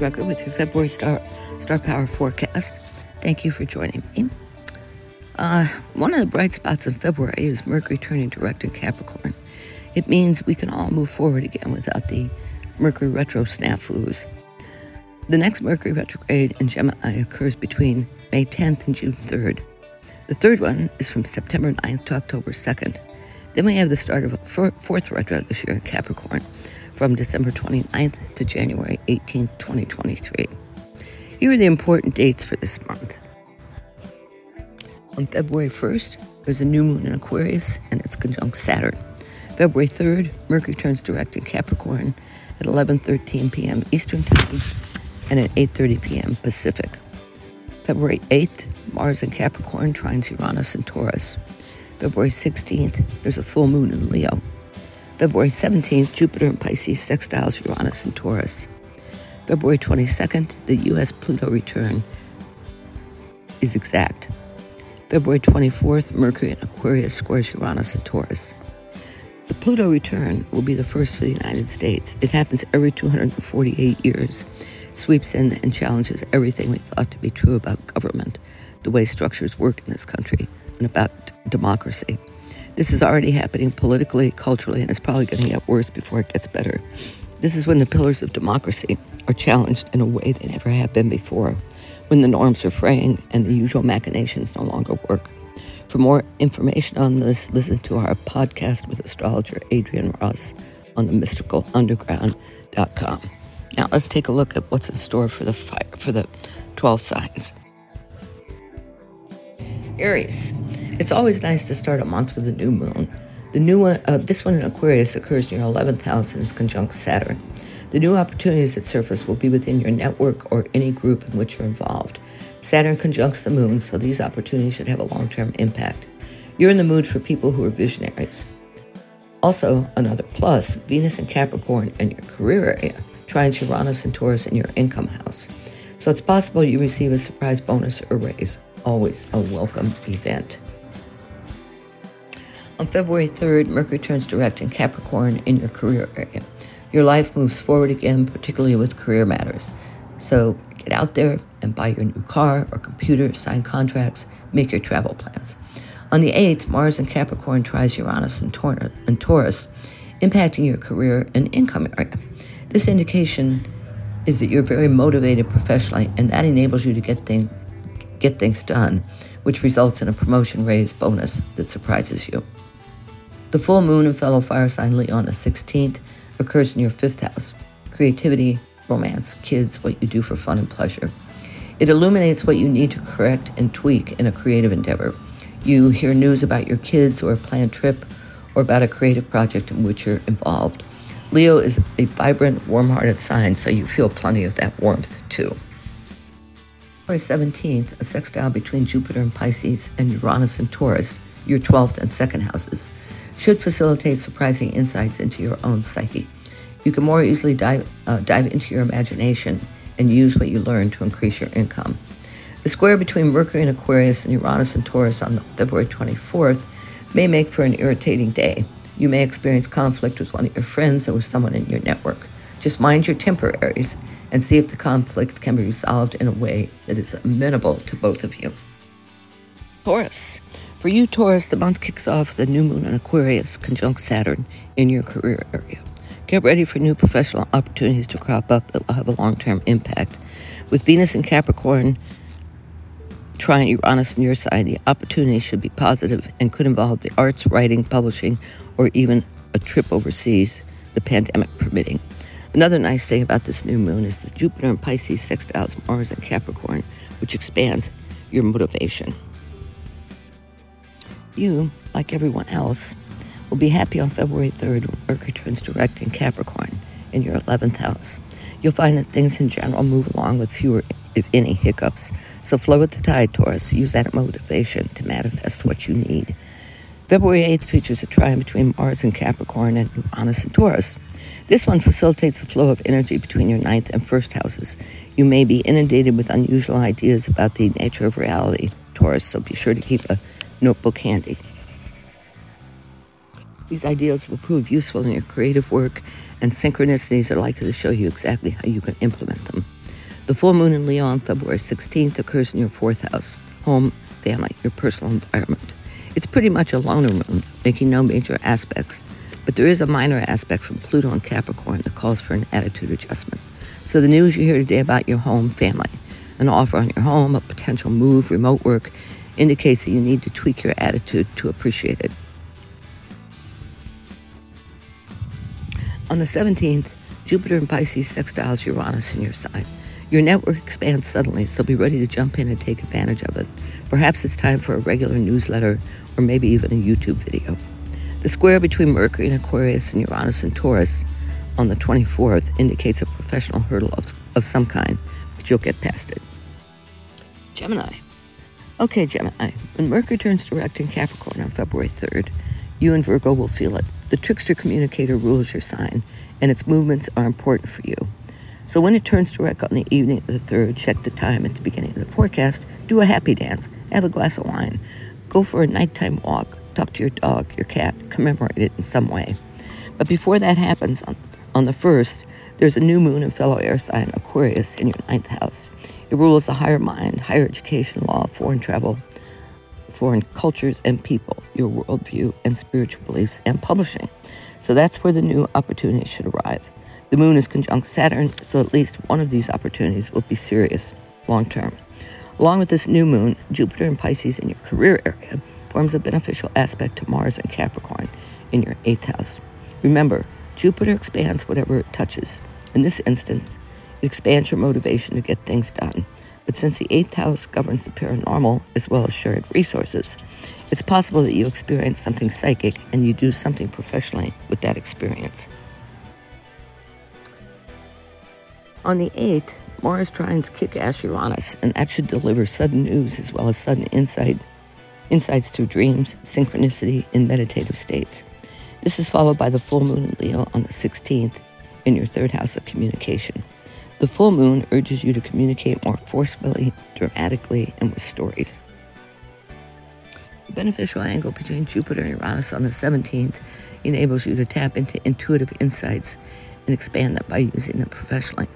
McGregor with your February Star Star Power forecast. Thank you for joining me. Uh, one of the bright spots in February is Mercury turning direct in Capricorn. It means we can all move forward again without the Mercury retro snafus. The next Mercury retrograde in Gemini occurs between May 10th and June 3rd. The third one is from September 9th to October 2nd. Then we have the start of a fourth retro this year in Capricorn from December 29th to January 18th, 2023. Here are the important dates for this month. On February 1st, there's a new moon in Aquarius and it's conjunct Saturn. February 3rd, Mercury turns direct in Capricorn at 11:13 p.m. Eastern Time and at 8:30 p.m. Pacific. February 8th, Mars in Capricorn trines Uranus and Taurus. February 16th, there's a full moon in Leo. February 17th, Jupiter in Pisces sextiles Uranus and Taurus. February 22nd, the U.S. Pluto return is exact. February 24th, Mercury in Aquarius squares Uranus and Taurus. The Pluto return will be the first for the United States. It happens every 248 years, sweeps in and challenges everything we thought to be true about government, the way structures work in this country, and about democracy. This is already happening politically, culturally, and it's probably going to get worse before it gets better. This is when the pillars of democracy are challenged in a way they never have been before, when the norms are fraying and the usual machinations no longer work. For more information on this, listen to our podcast with astrologer Adrian Ross on the mysticalunderground.com. Now let's take a look at what's in store for the fire, for the 12 signs. Aries. It's always nice to start a month with a new moon. The new one, uh, this one in Aquarius occurs in your 11th house and is conjunct Saturn. The new opportunities that surface will be within your network or any group in which you're involved. Saturn conjuncts the moon, so these opportunities should have a long term impact. You're in the mood for people who are visionaries. Also, another plus Venus and Capricorn in your career area trines Uranus and Taurus in your income house. So it's possible you receive a surprise bonus or raise. Always a welcome event. On February 3rd, Mercury turns direct in Capricorn in your career area. Your life moves forward again, particularly with career matters. So get out there and buy your new car or computer, sign contracts, make your travel plans. On the 8th, Mars in Capricorn trines Uranus and Taurus, impacting your career and income area. This indication is that you're very motivated professionally, and that enables you to get, thing, get things done, which results in a promotion raise bonus that surprises you. The full moon in fellow fire sign Leo on the 16th occurs in your fifth house creativity, romance, kids, what you do for fun and pleasure. It illuminates what you need to correct and tweak in a creative endeavor. You hear news about your kids or a planned trip or about a creative project in which you're involved. Leo is a vibrant, warm hearted sign, so you feel plenty of that warmth too. February 17th, a sextile between Jupiter and Pisces and Uranus and Taurus, your 12th and 2nd houses, should facilitate surprising insights into your own psyche. You can more easily dive, uh, dive into your imagination and use what you learn to increase your income. The square between Mercury and Aquarius and Uranus and Taurus on February 24th may make for an irritating day. You may experience conflict with one of your friends or with someone in your network. Just mind your temporaries and see if the conflict can be resolved in a way that is amenable to both of you. Taurus. For you, Taurus, the month kicks off the new moon in Aquarius, conjunct Saturn, in your career area. Get ready for new professional opportunities to crop up that will have a long term impact. With Venus in Capricorn trining Uranus on your side, the opportunity should be positive and could involve the arts, writing, publishing, or even a trip overseas, the pandemic permitting. Another nice thing about this new moon is that Jupiter and Pisces sextiles Mars and Capricorn, which expands your motivation. You, like everyone else, will be happy on February 3rd when Mercury turns direct in Capricorn in your 11th house. You'll find that things in general move along with fewer, if any, hiccups. So flow with the tide, Taurus. Use that motivation to manifest what you need. February 8th features a trine between Mars and Capricorn and Uranus and Taurus. This one facilitates the flow of energy between your ninth and first houses. You may be inundated with unusual ideas about the nature of reality, Taurus, so be sure to keep a notebook handy. These ideas will prove useful in your creative work, and synchronicities are likely to show you exactly how you can implement them. The full moon in Leo on February 16th occurs in your fourth house, home, family, your personal environment. It's pretty much a loner moon, making no major aspects, but there is a minor aspect from Pluto and Capricorn that calls for an attitude adjustment. So the news you hear today about your home, family, an offer on your home, a potential move, remote work, indicates that you need to tweak your attitude to appreciate it. On the 17th, Jupiter in Pisces sextiles Uranus in your sign. Your network expands suddenly, so be ready to jump in and take advantage of it. Perhaps it's time for a regular newsletter or maybe even a YouTube video. The square between Mercury and Aquarius and Uranus and Taurus on the 24th indicates a professional hurdle of, of some kind, but you'll get past it. Gemini. Okay, Gemini. When Mercury turns direct in Capricorn on February 3rd, you and Virgo will feel it. The trickster communicator rules your sign, and its movements are important for you. So when it turns direct on the evening of the 3rd, check the time at the beginning of the forecast, do a happy dance, have a glass of wine, go for a nighttime walk, talk to your dog, your cat, commemorate it in some way. But before that happens, on, on the 1st, there's a new moon in fellow air sign Aquarius in your ninth house. It rules the higher mind, higher education, law, foreign travel, foreign cultures and people, your worldview and spiritual beliefs, and publishing. So that's where the new opportunities should arrive. The moon is conjunct Saturn, so at least one of these opportunities will be serious long term. Along with this new moon, Jupiter and Pisces in your career area forms a beneficial aspect to Mars and Capricorn in your eighth house. Remember, Jupiter expands whatever it touches. In this instance, it expands your motivation to get things done. But since the eighth house governs the paranormal as well as shared resources, it's possible that you experience something psychic and you do something professionally with that experience. On the 8th, Mars trines kick ass Uranus, and that should deliver sudden news as well as sudden insight, insights through dreams, synchronicity, and meditative states. This is followed by the full moon in Leo on the 16th in your third house of communication. The full moon urges you to communicate more forcefully, dramatically, and with stories. The beneficial angle between Jupiter and Uranus on the 17th enables you to tap into intuitive insights and expand them by using them professionally.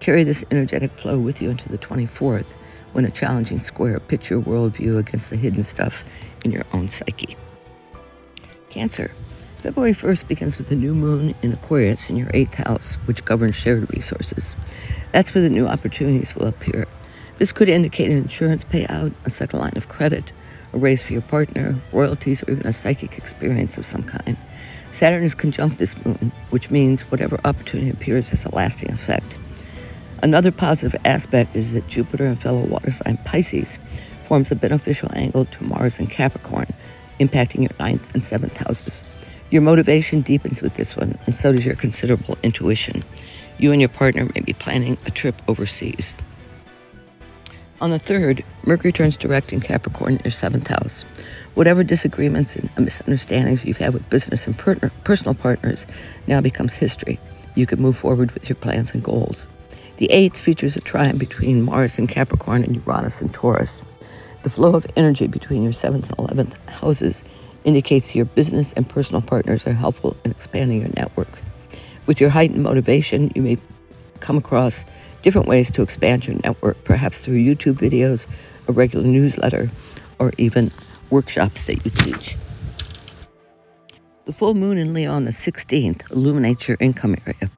Carry this energetic flow with you into the 24th when a challenging square pits your worldview against the hidden stuff in your own psyche. Cancer. February 1st begins with a new moon in Aquarius in your eighth house, which governs shared resources. That's where the new opportunities will appear. This could indicate an insurance payout, a second line of credit, a raise for your partner, royalties, or even a psychic experience of some kind. Saturn is conjunct this moon, which means whatever opportunity appears has a lasting effect. Another positive aspect is that Jupiter and fellow water sign Pisces forms a beneficial angle to Mars and Capricorn, impacting your ninth and seventh houses. Your motivation deepens with this one, and so does your considerable intuition. You and your partner may be planning a trip overseas. On the 3rd, Mercury turns direct in Capricorn in your seventh house. Whatever disagreements and misunderstandings you've had with business and per- personal partners now becomes history. You can move forward with your plans and goals. The eighth features a trine between Mars and Capricorn and Uranus and Taurus. The flow of energy between your seventh and eleventh houses indicates your business and personal partners are helpful in expanding your network. With your heightened motivation, you may come across different ways to expand your network, perhaps through YouTube videos, a regular newsletter, or even workshops that you teach. The full moon in Leo on the 16th illuminates your income area.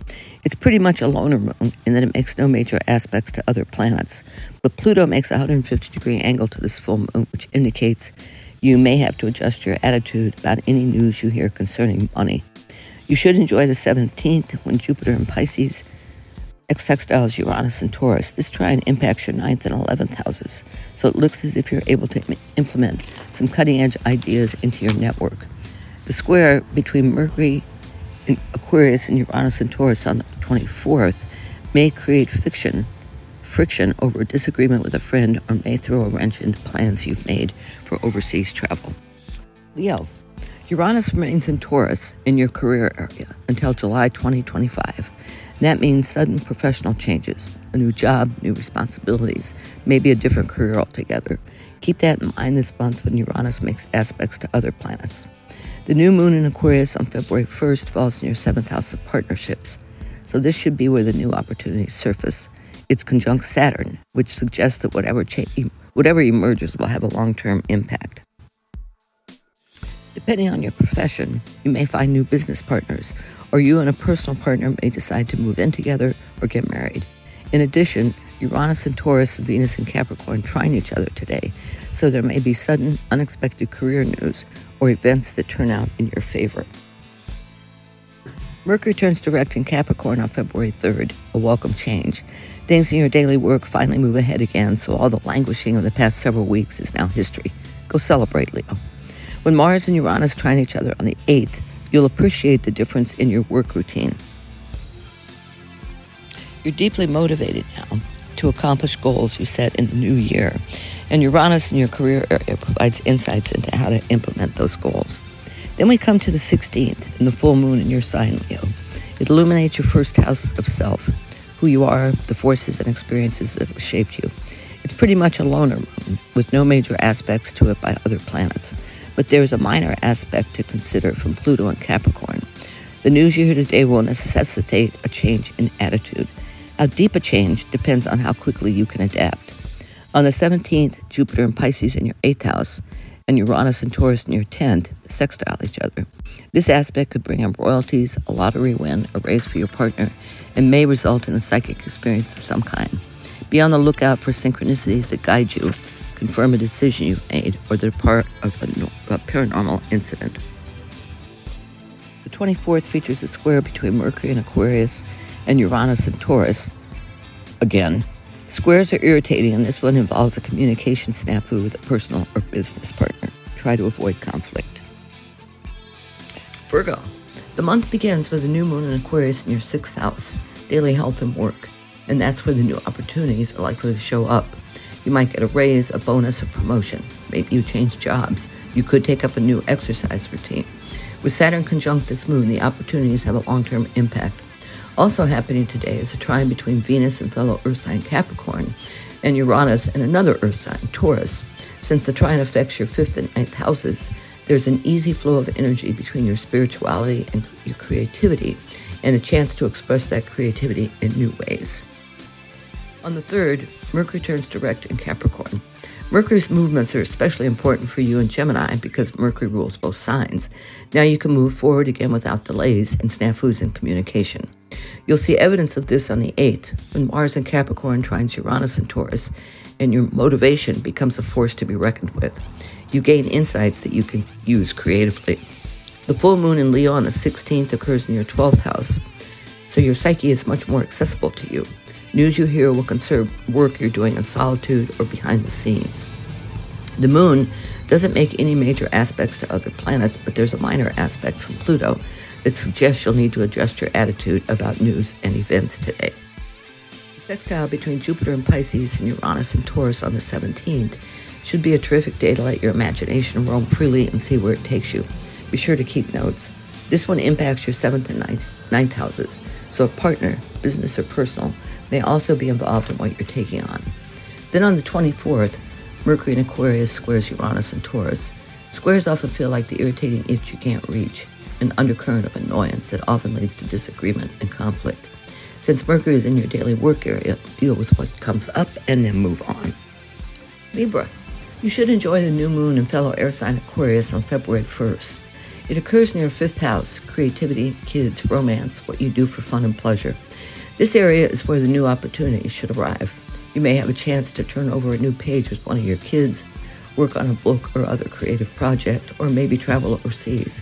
It's pretty much a loner moon in that it makes no major aspects to other planets. But Pluto makes a 150 degree angle to this full moon, which indicates you may have to adjust your attitude about any news you hear concerning money. You should enjoy the 17th when Jupiter in Pisces sextiles Uranus and Taurus. This trine impacts your 9th and 11th houses, so it looks as if you're able to implement some cutting edge ideas into your network. The square between Mercury in Aquarius and Uranus and Taurus on the 24th may create fiction, friction over a disagreement with a friend or may throw a wrench into plans you've made for overseas travel. Leo, Uranus remains in Taurus in your career area until July 2025. That means sudden professional changes, a new job, new responsibilities, maybe a different career altogether. Keep that in mind this month when Uranus makes aspects to other planets. The new moon in Aquarius on February 1st falls in your seventh house of partnerships. So this should be where the new opportunities surface. It's conjunct Saturn, which suggests that whatever, whatever emerges will have a long term impact. Depending on your profession, you may find new business partners, or you and a personal partner may decide to move in together or get married. In addition, Uranus and Taurus, Venus and Capricorn trine each other today, so there may be sudden, unexpected career news or events that turn out in your favor. Mercury turns direct in Capricorn on February 3rd, a welcome change. Things in your daily work finally move ahead again, so all the languishing of the past several weeks is now history. Go celebrate, Leo. When Mars and Uranus trine each other on the 8th, you'll appreciate the difference in your work routine. You're deeply motivated now to accomplish goals you set in the new year, and Uranus in your career uh, area provides insights into how to implement those goals. Then we come to the 16th and the full moon in your sign, Leo. It illuminates your first house of self, who you are, the forces and experiences that have shaped you. It's pretty much a loner moon with no major aspects to it by other planets, but there is a minor aspect to consider from Pluto and Capricorn. The news you hear today will necessitate a change in attitude. How deep a change depends on how quickly you can adapt. On the 17th, Jupiter and Pisces in your 8th house and Uranus and Taurus in your 10th sextile each other. This aspect could bring in royalties, a lottery win, a raise for your partner, and may result in a psychic experience of some kind. Be on the lookout for synchronicities that guide you, confirm a decision you've made, or are part of a, a paranormal incident. The 24th features a square between Mercury and Aquarius and Uranus and Taurus. Again, Squares are irritating, and this one involves a communication snafu with a personal or business partner. Try to avoid conflict. Virgo. The month begins with a new moon in Aquarius in your sixth house, daily health and work, and that's where the new opportunities are likely to show up. You might get a raise, a bonus, a promotion. Maybe you change jobs. You could take up a new exercise routine. With Saturn conjunct this moon, the opportunities have a long term impact also happening today is a trine between Venus and fellow Earth sign Capricorn and Uranus and another Earth sign, Taurus. Since the trine affects your fifth and ninth houses, there's an easy flow of energy between your spirituality and your creativity, and a chance to express that creativity in new ways. On the 3rd, Mercury turns direct in Capricorn. Mercury's movements are especially important for you in Gemini because Mercury rules both signs. Now you can move forward again without delays and snafus in communication. You'll see evidence of this on the 8th when Mars and Capricorn trines Uranus and Taurus, and your motivation becomes a force to be reckoned with. You gain insights that you can use creatively. The full moon in Leo on the 16th occurs in your 12th house, so your psyche is much more accessible to you. News you hear will concern work you're doing in solitude or behind the scenes. The moon doesn't make any major aspects to other planets, but there's a minor aspect from Pluto it suggests you'll need to adjust your attitude about news and events today. The sextile between Jupiter and Pisces and Uranus and Taurus on the 17th should be a terrific day to let your imagination roam freely and see where it takes you. Be sure to keep notes. This one impacts your seventh and ninth, ninth houses, so a partner, business or personal, may also be involved in what you're taking on. Then on the 24th, Mercury in Aquarius squares Uranus and Taurus. Squares often feel like the irritating itch you can't reach an undercurrent of annoyance that often leads to disagreement and conflict. Since Mercury is in your daily work area, deal with what comes up and then move on. Libra, you should enjoy the new moon in fellow air sign Aquarius on February 1st. It occurs in your fifth house creativity, kids, romance, what you do for fun and pleasure. This area is where the new opportunities should arrive. You may have a chance to turn over a new page with one of your kids, work on a book or other creative project, or maybe travel overseas.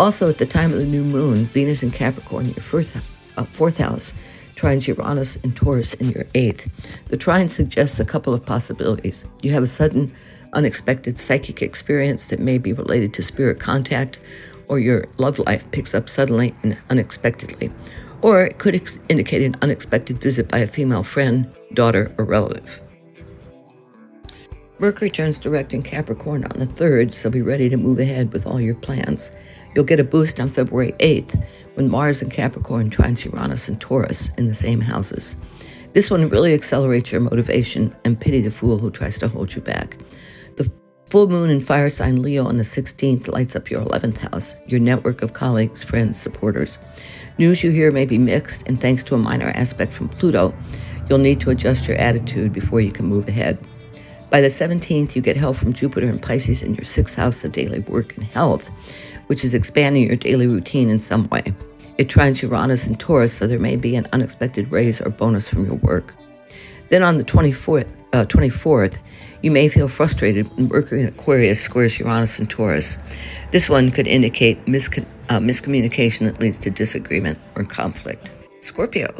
Also, at the time of the new moon, Venus in Capricorn, in your fourth, uh, fourth house, trines Uranus and Taurus in your eighth. The trine suggests a couple of possibilities. You have a sudden, unexpected psychic experience that may be related to spirit contact, or your love life picks up suddenly and unexpectedly. Or it could ex- indicate an unexpected visit by a female friend, daughter, or relative. Mercury turns direct in Capricorn on the 3rd, so be ready to move ahead with all your plans. You'll get a boost on February 8th when Mars and Capricorn trines Uranus and Taurus in the same houses. This one really accelerates your motivation and pity the fool who tries to hold you back. The Full moon in fire sign Leo on the 16th lights up your 11th house, your network of colleagues, friends, supporters. News you hear may be mixed, and thanks to a minor aspect from Pluto, you'll need to adjust your attitude before you can move ahead. By the 17th, you get help from Jupiter and Pisces in your sixth house of daily work and health, which is expanding your daily routine in some way. It trines Uranus and Taurus, so there may be an unexpected raise or bonus from your work. Then on the 24th, uh, 24th you may feel frustrated when Mercury in Aquarius squares Uranus and Taurus. This one could indicate miscon- uh, miscommunication that leads to disagreement or conflict. Scorpio.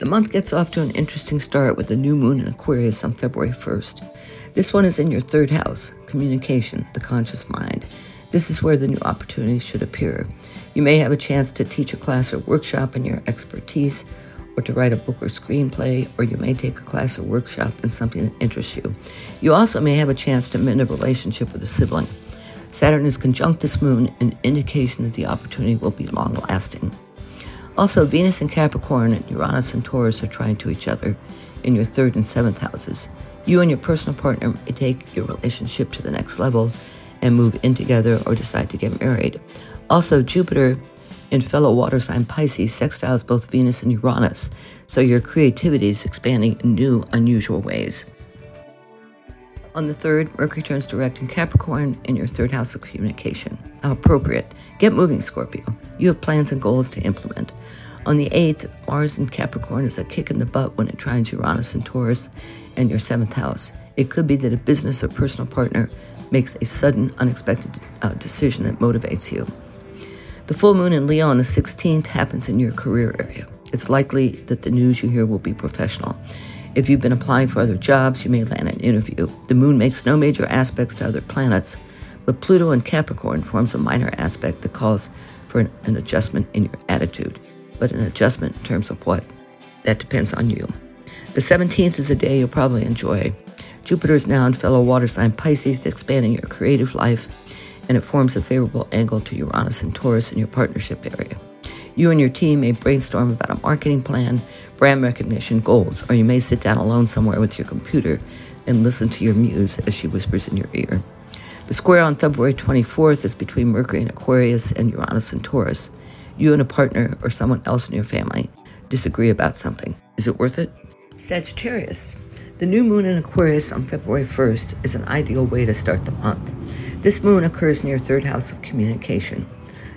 The month gets off to an interesting start with the new moon in Aquarius on February 1st. This one is in your third house, communication, the conscious mind. This is where the new opportunities should appear. You may have a chance to teach a class or workshop in your expertise, or to write a book or screenplay, or you may take a class or workshop in something that interests you. You also may have a chance to mend a relationship with a sibling. Saturn is conjunct this moon, an indication that the opportunity will be long lasting. Also, Venus and Capricorn and Uranus and Taurus are trying to each other in your third and seventh houses. You and your personal partner may take your relationship to the next level and move in together or decide to get married. Also, Jupiter in fellow water sign Pisces sextiles both Venus and Uranus, so your creativity is expanding in new, unusual ways. On the 3rd, Mercury turns direct in Capricorn in your third house of communication. How appropriate. Get moving, Scorpio. You have plans and goals to implement. On the 8th, Mars in Capricorn is a kick in the butt when it trines Uranus and Taurus and your seventh house. It could be that a business or personal partner makes a sudden, unexpected uh, decision that motivates you. The full moon in Leo on the 16th happens in your career area. It's likely that the news you hear will be professional. If you've been applying for other jobs, you may land an interview. The moon makes no major aspects to other planets, but Pluto in Capricorn forms a minor aspect that calls for an, an adjustment in your attitude. But an adjustment in terms of what? That depends on you. The 17th is a day you'll probably enjoy. Jupiter is now in fellow water sign Pisces, expanding your creative life and it forms a favorable angle to Uranus and Taurus in your partnership area. You and your team may brainstorm about a marketing plan, brand recognition, goals, or you may sit down alone somewhere with your computer and listen to your muse as she whispers in your ear. The square on February 24th is between Mercury in Aquarius and Uranus and Taurus. You and a partner or someone else in your family disagree about something. Is it worth it? Sagittarius. The new moon in Aquarius on February 1st is an ideal way to start the month. This moon occurs near third house of communication.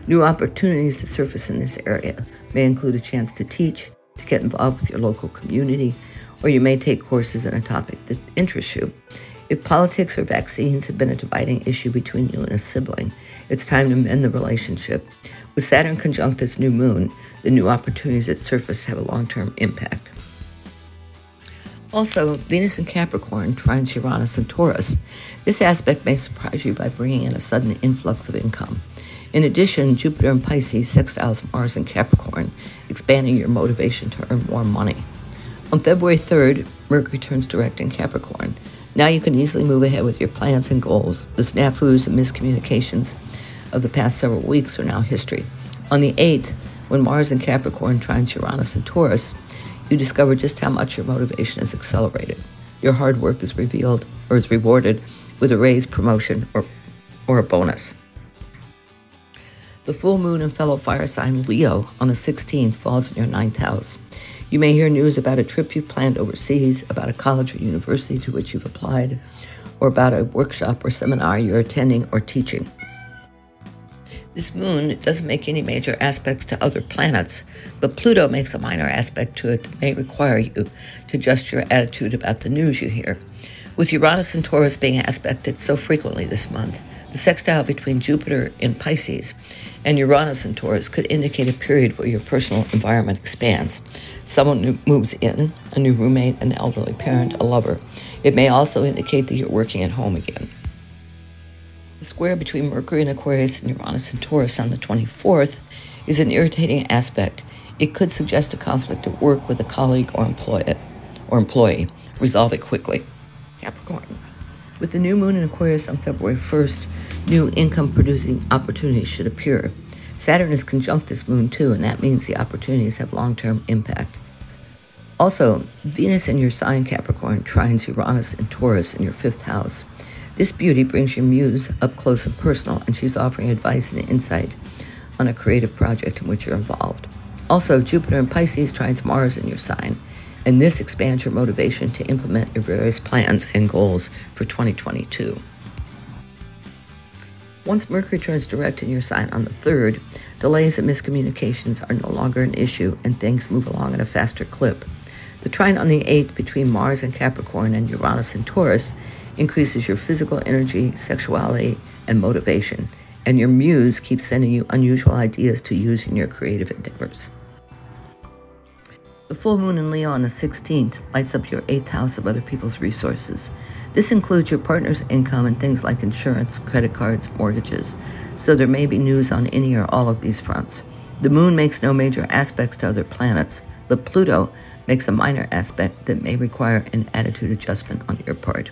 New opportunities that surface in this area may include a chance to teach, to get involved with your local community, or you may take courses in a topic that interests you. If politics or vaccines have been a dividing issue between you and a sibling, it's time to mend the relationship. With Saturn conjunct this new moon, the new opportunities that surface have a long term impact. Also, Venus in Capricorn trines Uranus and Taurus. This aspect may surprise you by bringing in a sudden influx of income. In addition, Jupiter and Pisces sextiles Mars and Capricorn, expanding your motivation to earn more money. On February 3rd, Mercury turns direct in Capricorn. Now you can easily move ahead with your plans and goals. The snafus and miscommunications of the past several weeks are now history. On the 8th, when Mars in Capricorn trines Uranus and Taurus, you discover just how much your motivation is accelerated. Your hard work is revealed or is rewarded with a raise, promotion, or, or a bonus. The full moon and fellow fire sign Leo on the 16th falls in your ninth house. You may hear news about a trip you've planned overseas, about a college or university to which you've applied, or about a workshop or seminar you're attending or teaching. This moon doesn't make any major aspects to other planets, but Pluto makes a minor aspect to it that may require you to adjust your attitude about the news you hear. With Uranus and Taurus being aspected so frequently this month, the sextile between Jupiter in Pisces and Uranus and Taurus could indicate a period where your personal environment expands. Someone moves in, a new roommate, an elderly parent, a lover. It may also indicate that you're working at home again. Square between Mercury and Aquarius and Uranus and Taurus on the 24th is an irritating aspect. It could suggest a conflict at work with a colleague or employee. Or employee. Resolve it quickly. Capricorn. With the new moon in Aquarius on February 1st, new income producing opportunities should appear. Saturn is conjunct this moon too, and that means the opportunities have long term impact. Also, Venus in your sign Capricorn trines Uranus and Taurus in your fifth house. This beauty brings your muse up close and personal, and she's offering advice and insight on a creative project in which you're involved. Also, Jupiter and Pisces trines Mars in your sign, and this expands your motivation to implement your various plans and goals for 2022. Once Mercury turns direct in your sign on the 3rd, delays and miscommunications are no longer an issue and things move along at a faster clip. The trine on the 8th between Mars and Capricorn and Uranus and Taurus increases your physical energy, sexuality, and motivation, and your muse keeps sending you unusual ideas to use in your creative endeavors. The full moon in Leo on the 16th lights up your eighth house of other people's resources. This includes your partner's income and things like insurance, credit cards, mortgages. So there may be news on any or all of these fronts. The moon makes no major aspects to other planets, but Pluto makes a minor aspect that may require an attitude adjustment on your part.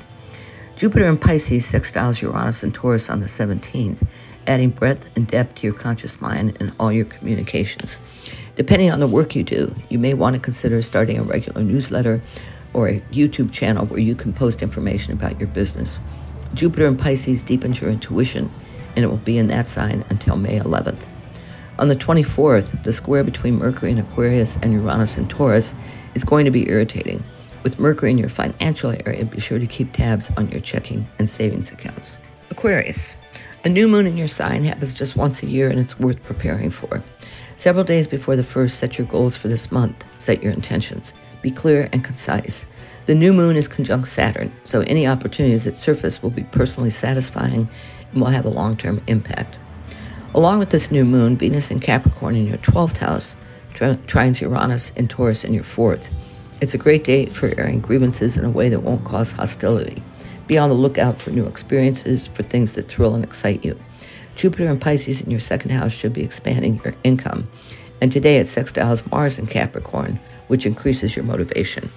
Jupiter in Pisces sextiles Uranus and Taurus on the 17th, adding breadth and depth to your conscious mind and all your communications. Depending on the work you do, you may want to consider starting a regular newsletter or a YouTube channel where you can post information about your business. Jupiter in Pisces deepens your intuition, and it will be in that sign until May 11th. On the 24th, the square between Mercury in Aquarius and Uranus in Taurus is going to be irritating. With Mercury in your financial area, be sure to keep tabs on your checking and savings accounts. Aquarius. A new moon in your sign happens just once a year and it's worth preparing for. Several days before the first, set your goals for this month. Set your intentions. Be clear and concise. The new moon is conjunct Saturn, so any opportunities that surface will be personally satisfying and will have a long term impact. Along with this new moon, Venus in Capricorn in your 12th house tri- trines Uranus in Taurus in your 4th. It's a great day for airing grievances in a way that won't cause hostility. Be on the lookout for new experiences, for things that thrill and excite you. Jupiter and Pisces in your second house should be expanding your income. And today it sextiles Mars in Capricorn, which increases your motivation.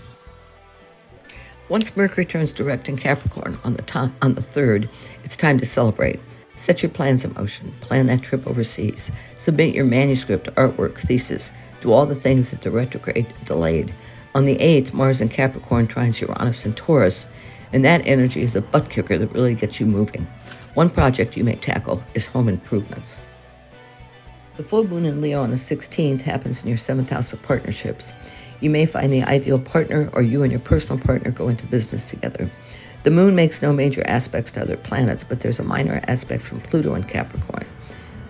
Once Mercury turns direct in Capricorn on the, to- on the 3rd, it's time to celebrate. Set your plans in motion. Plan that trip overseas. Submit your manuscript, artwork, thesis. Do all the things that the retrograde delayed. On the 8th, Mars in Capricorn trines Uranus and Taurus, and that energy is a butt kicker that really gets you moving. One project you may tackle is home improvements. The full moon in Leo on the 16th happens in your seventh house of partnerships. You may find the ideal partner, or you and your personal partner go into business together. The moon makes no major aspects to other planets, but there's a minor aspect from Pluto and Capricorn,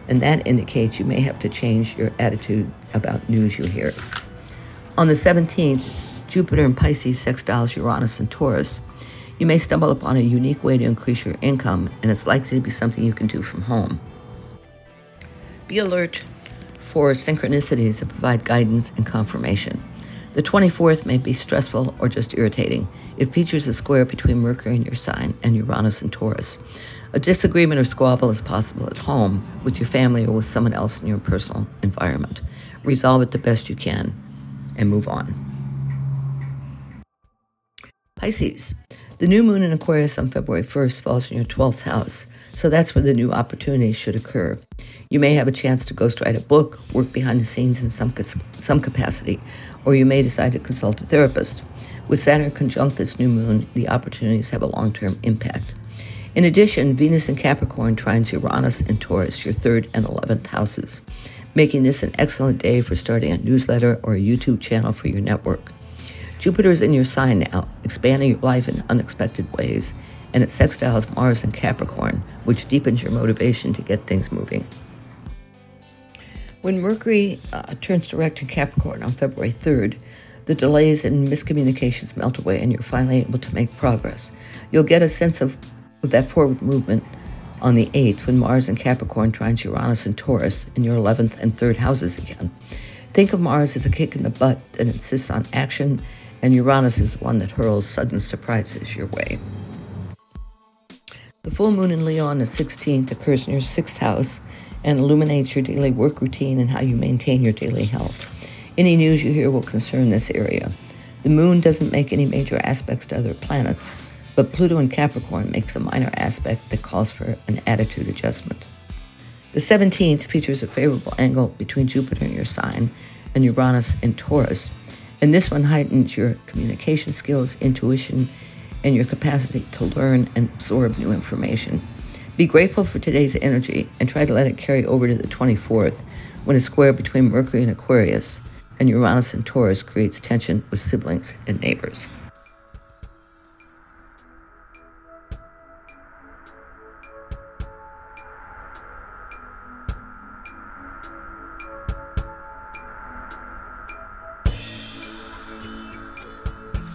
and that indicates you may have to change your attitude about news you hear. On the 17th, Jupiter in Pisces sextiles Uranus and Taurus. You may stumble upon a unique way to increase your income, and it's likely to be something you can do from home. Be alert for synchronicities that provide guidance and confirmation. The 24th may be stressful or just irritating. It features a square between Mercury in your sign and Uranus in Taurus. A disagreement or squabble is possible at home, with your family, or with someone else in your personal environment. Resolve it the best you can and move on. Pisces. The new moon in Aquarius on February 1st falls in your 12th house, so that's where the new opportunities should occur. You may have a chance to ghostwrite a book, work behind the scenes in some, some capacity, or you may decide to consult a therapist. With Saturn conjunct this new moon, the opportunities have a long term impact. In addition, Venus in Capricorn trines Uranus and Taurus, your third and 11th houses, making this an excellent day for starting a newsletter or a YouTube channel for your network. Jupiter is in your sign now, expanding your life in unexpected ways, and it sextiles Mars and Capricorn, which deepens your motivation to get things moving. When Mercury uh, turns direct in Capricorn on February 3rd, the delays and miscommunications melt away and you're finally able to make progress. You'll get a sense of, of that forward movement on the 8th when Mars and Capricorn trines Uranus and Taurus in your 11th and 3rd houses again. Think of Mars as a kick in the butt that insists on action and Uranus is the one that hurls sudden surprises your way. The full moon in Leo on the 16th occurs in your sixth house and illuminates your daily work routine and how you maintain your daily health. Any news you hear will concern this area. The moon doesn't make any major aspects to other planets, but Pluto in Capricorn makes a minor aspect that calls for an attitude adjustment. The 17th features a favorable angle between Jupiter in your sign and Uranus in Taurus, and this one heightens your communication skills, intuition, and your capacity to learn and absorb new information. Be grateful for today's energy and try to let it carry over to the 24th when a square between Mercury and Aquarius and Uranus and Taurus creates tension with siblings and neighbors.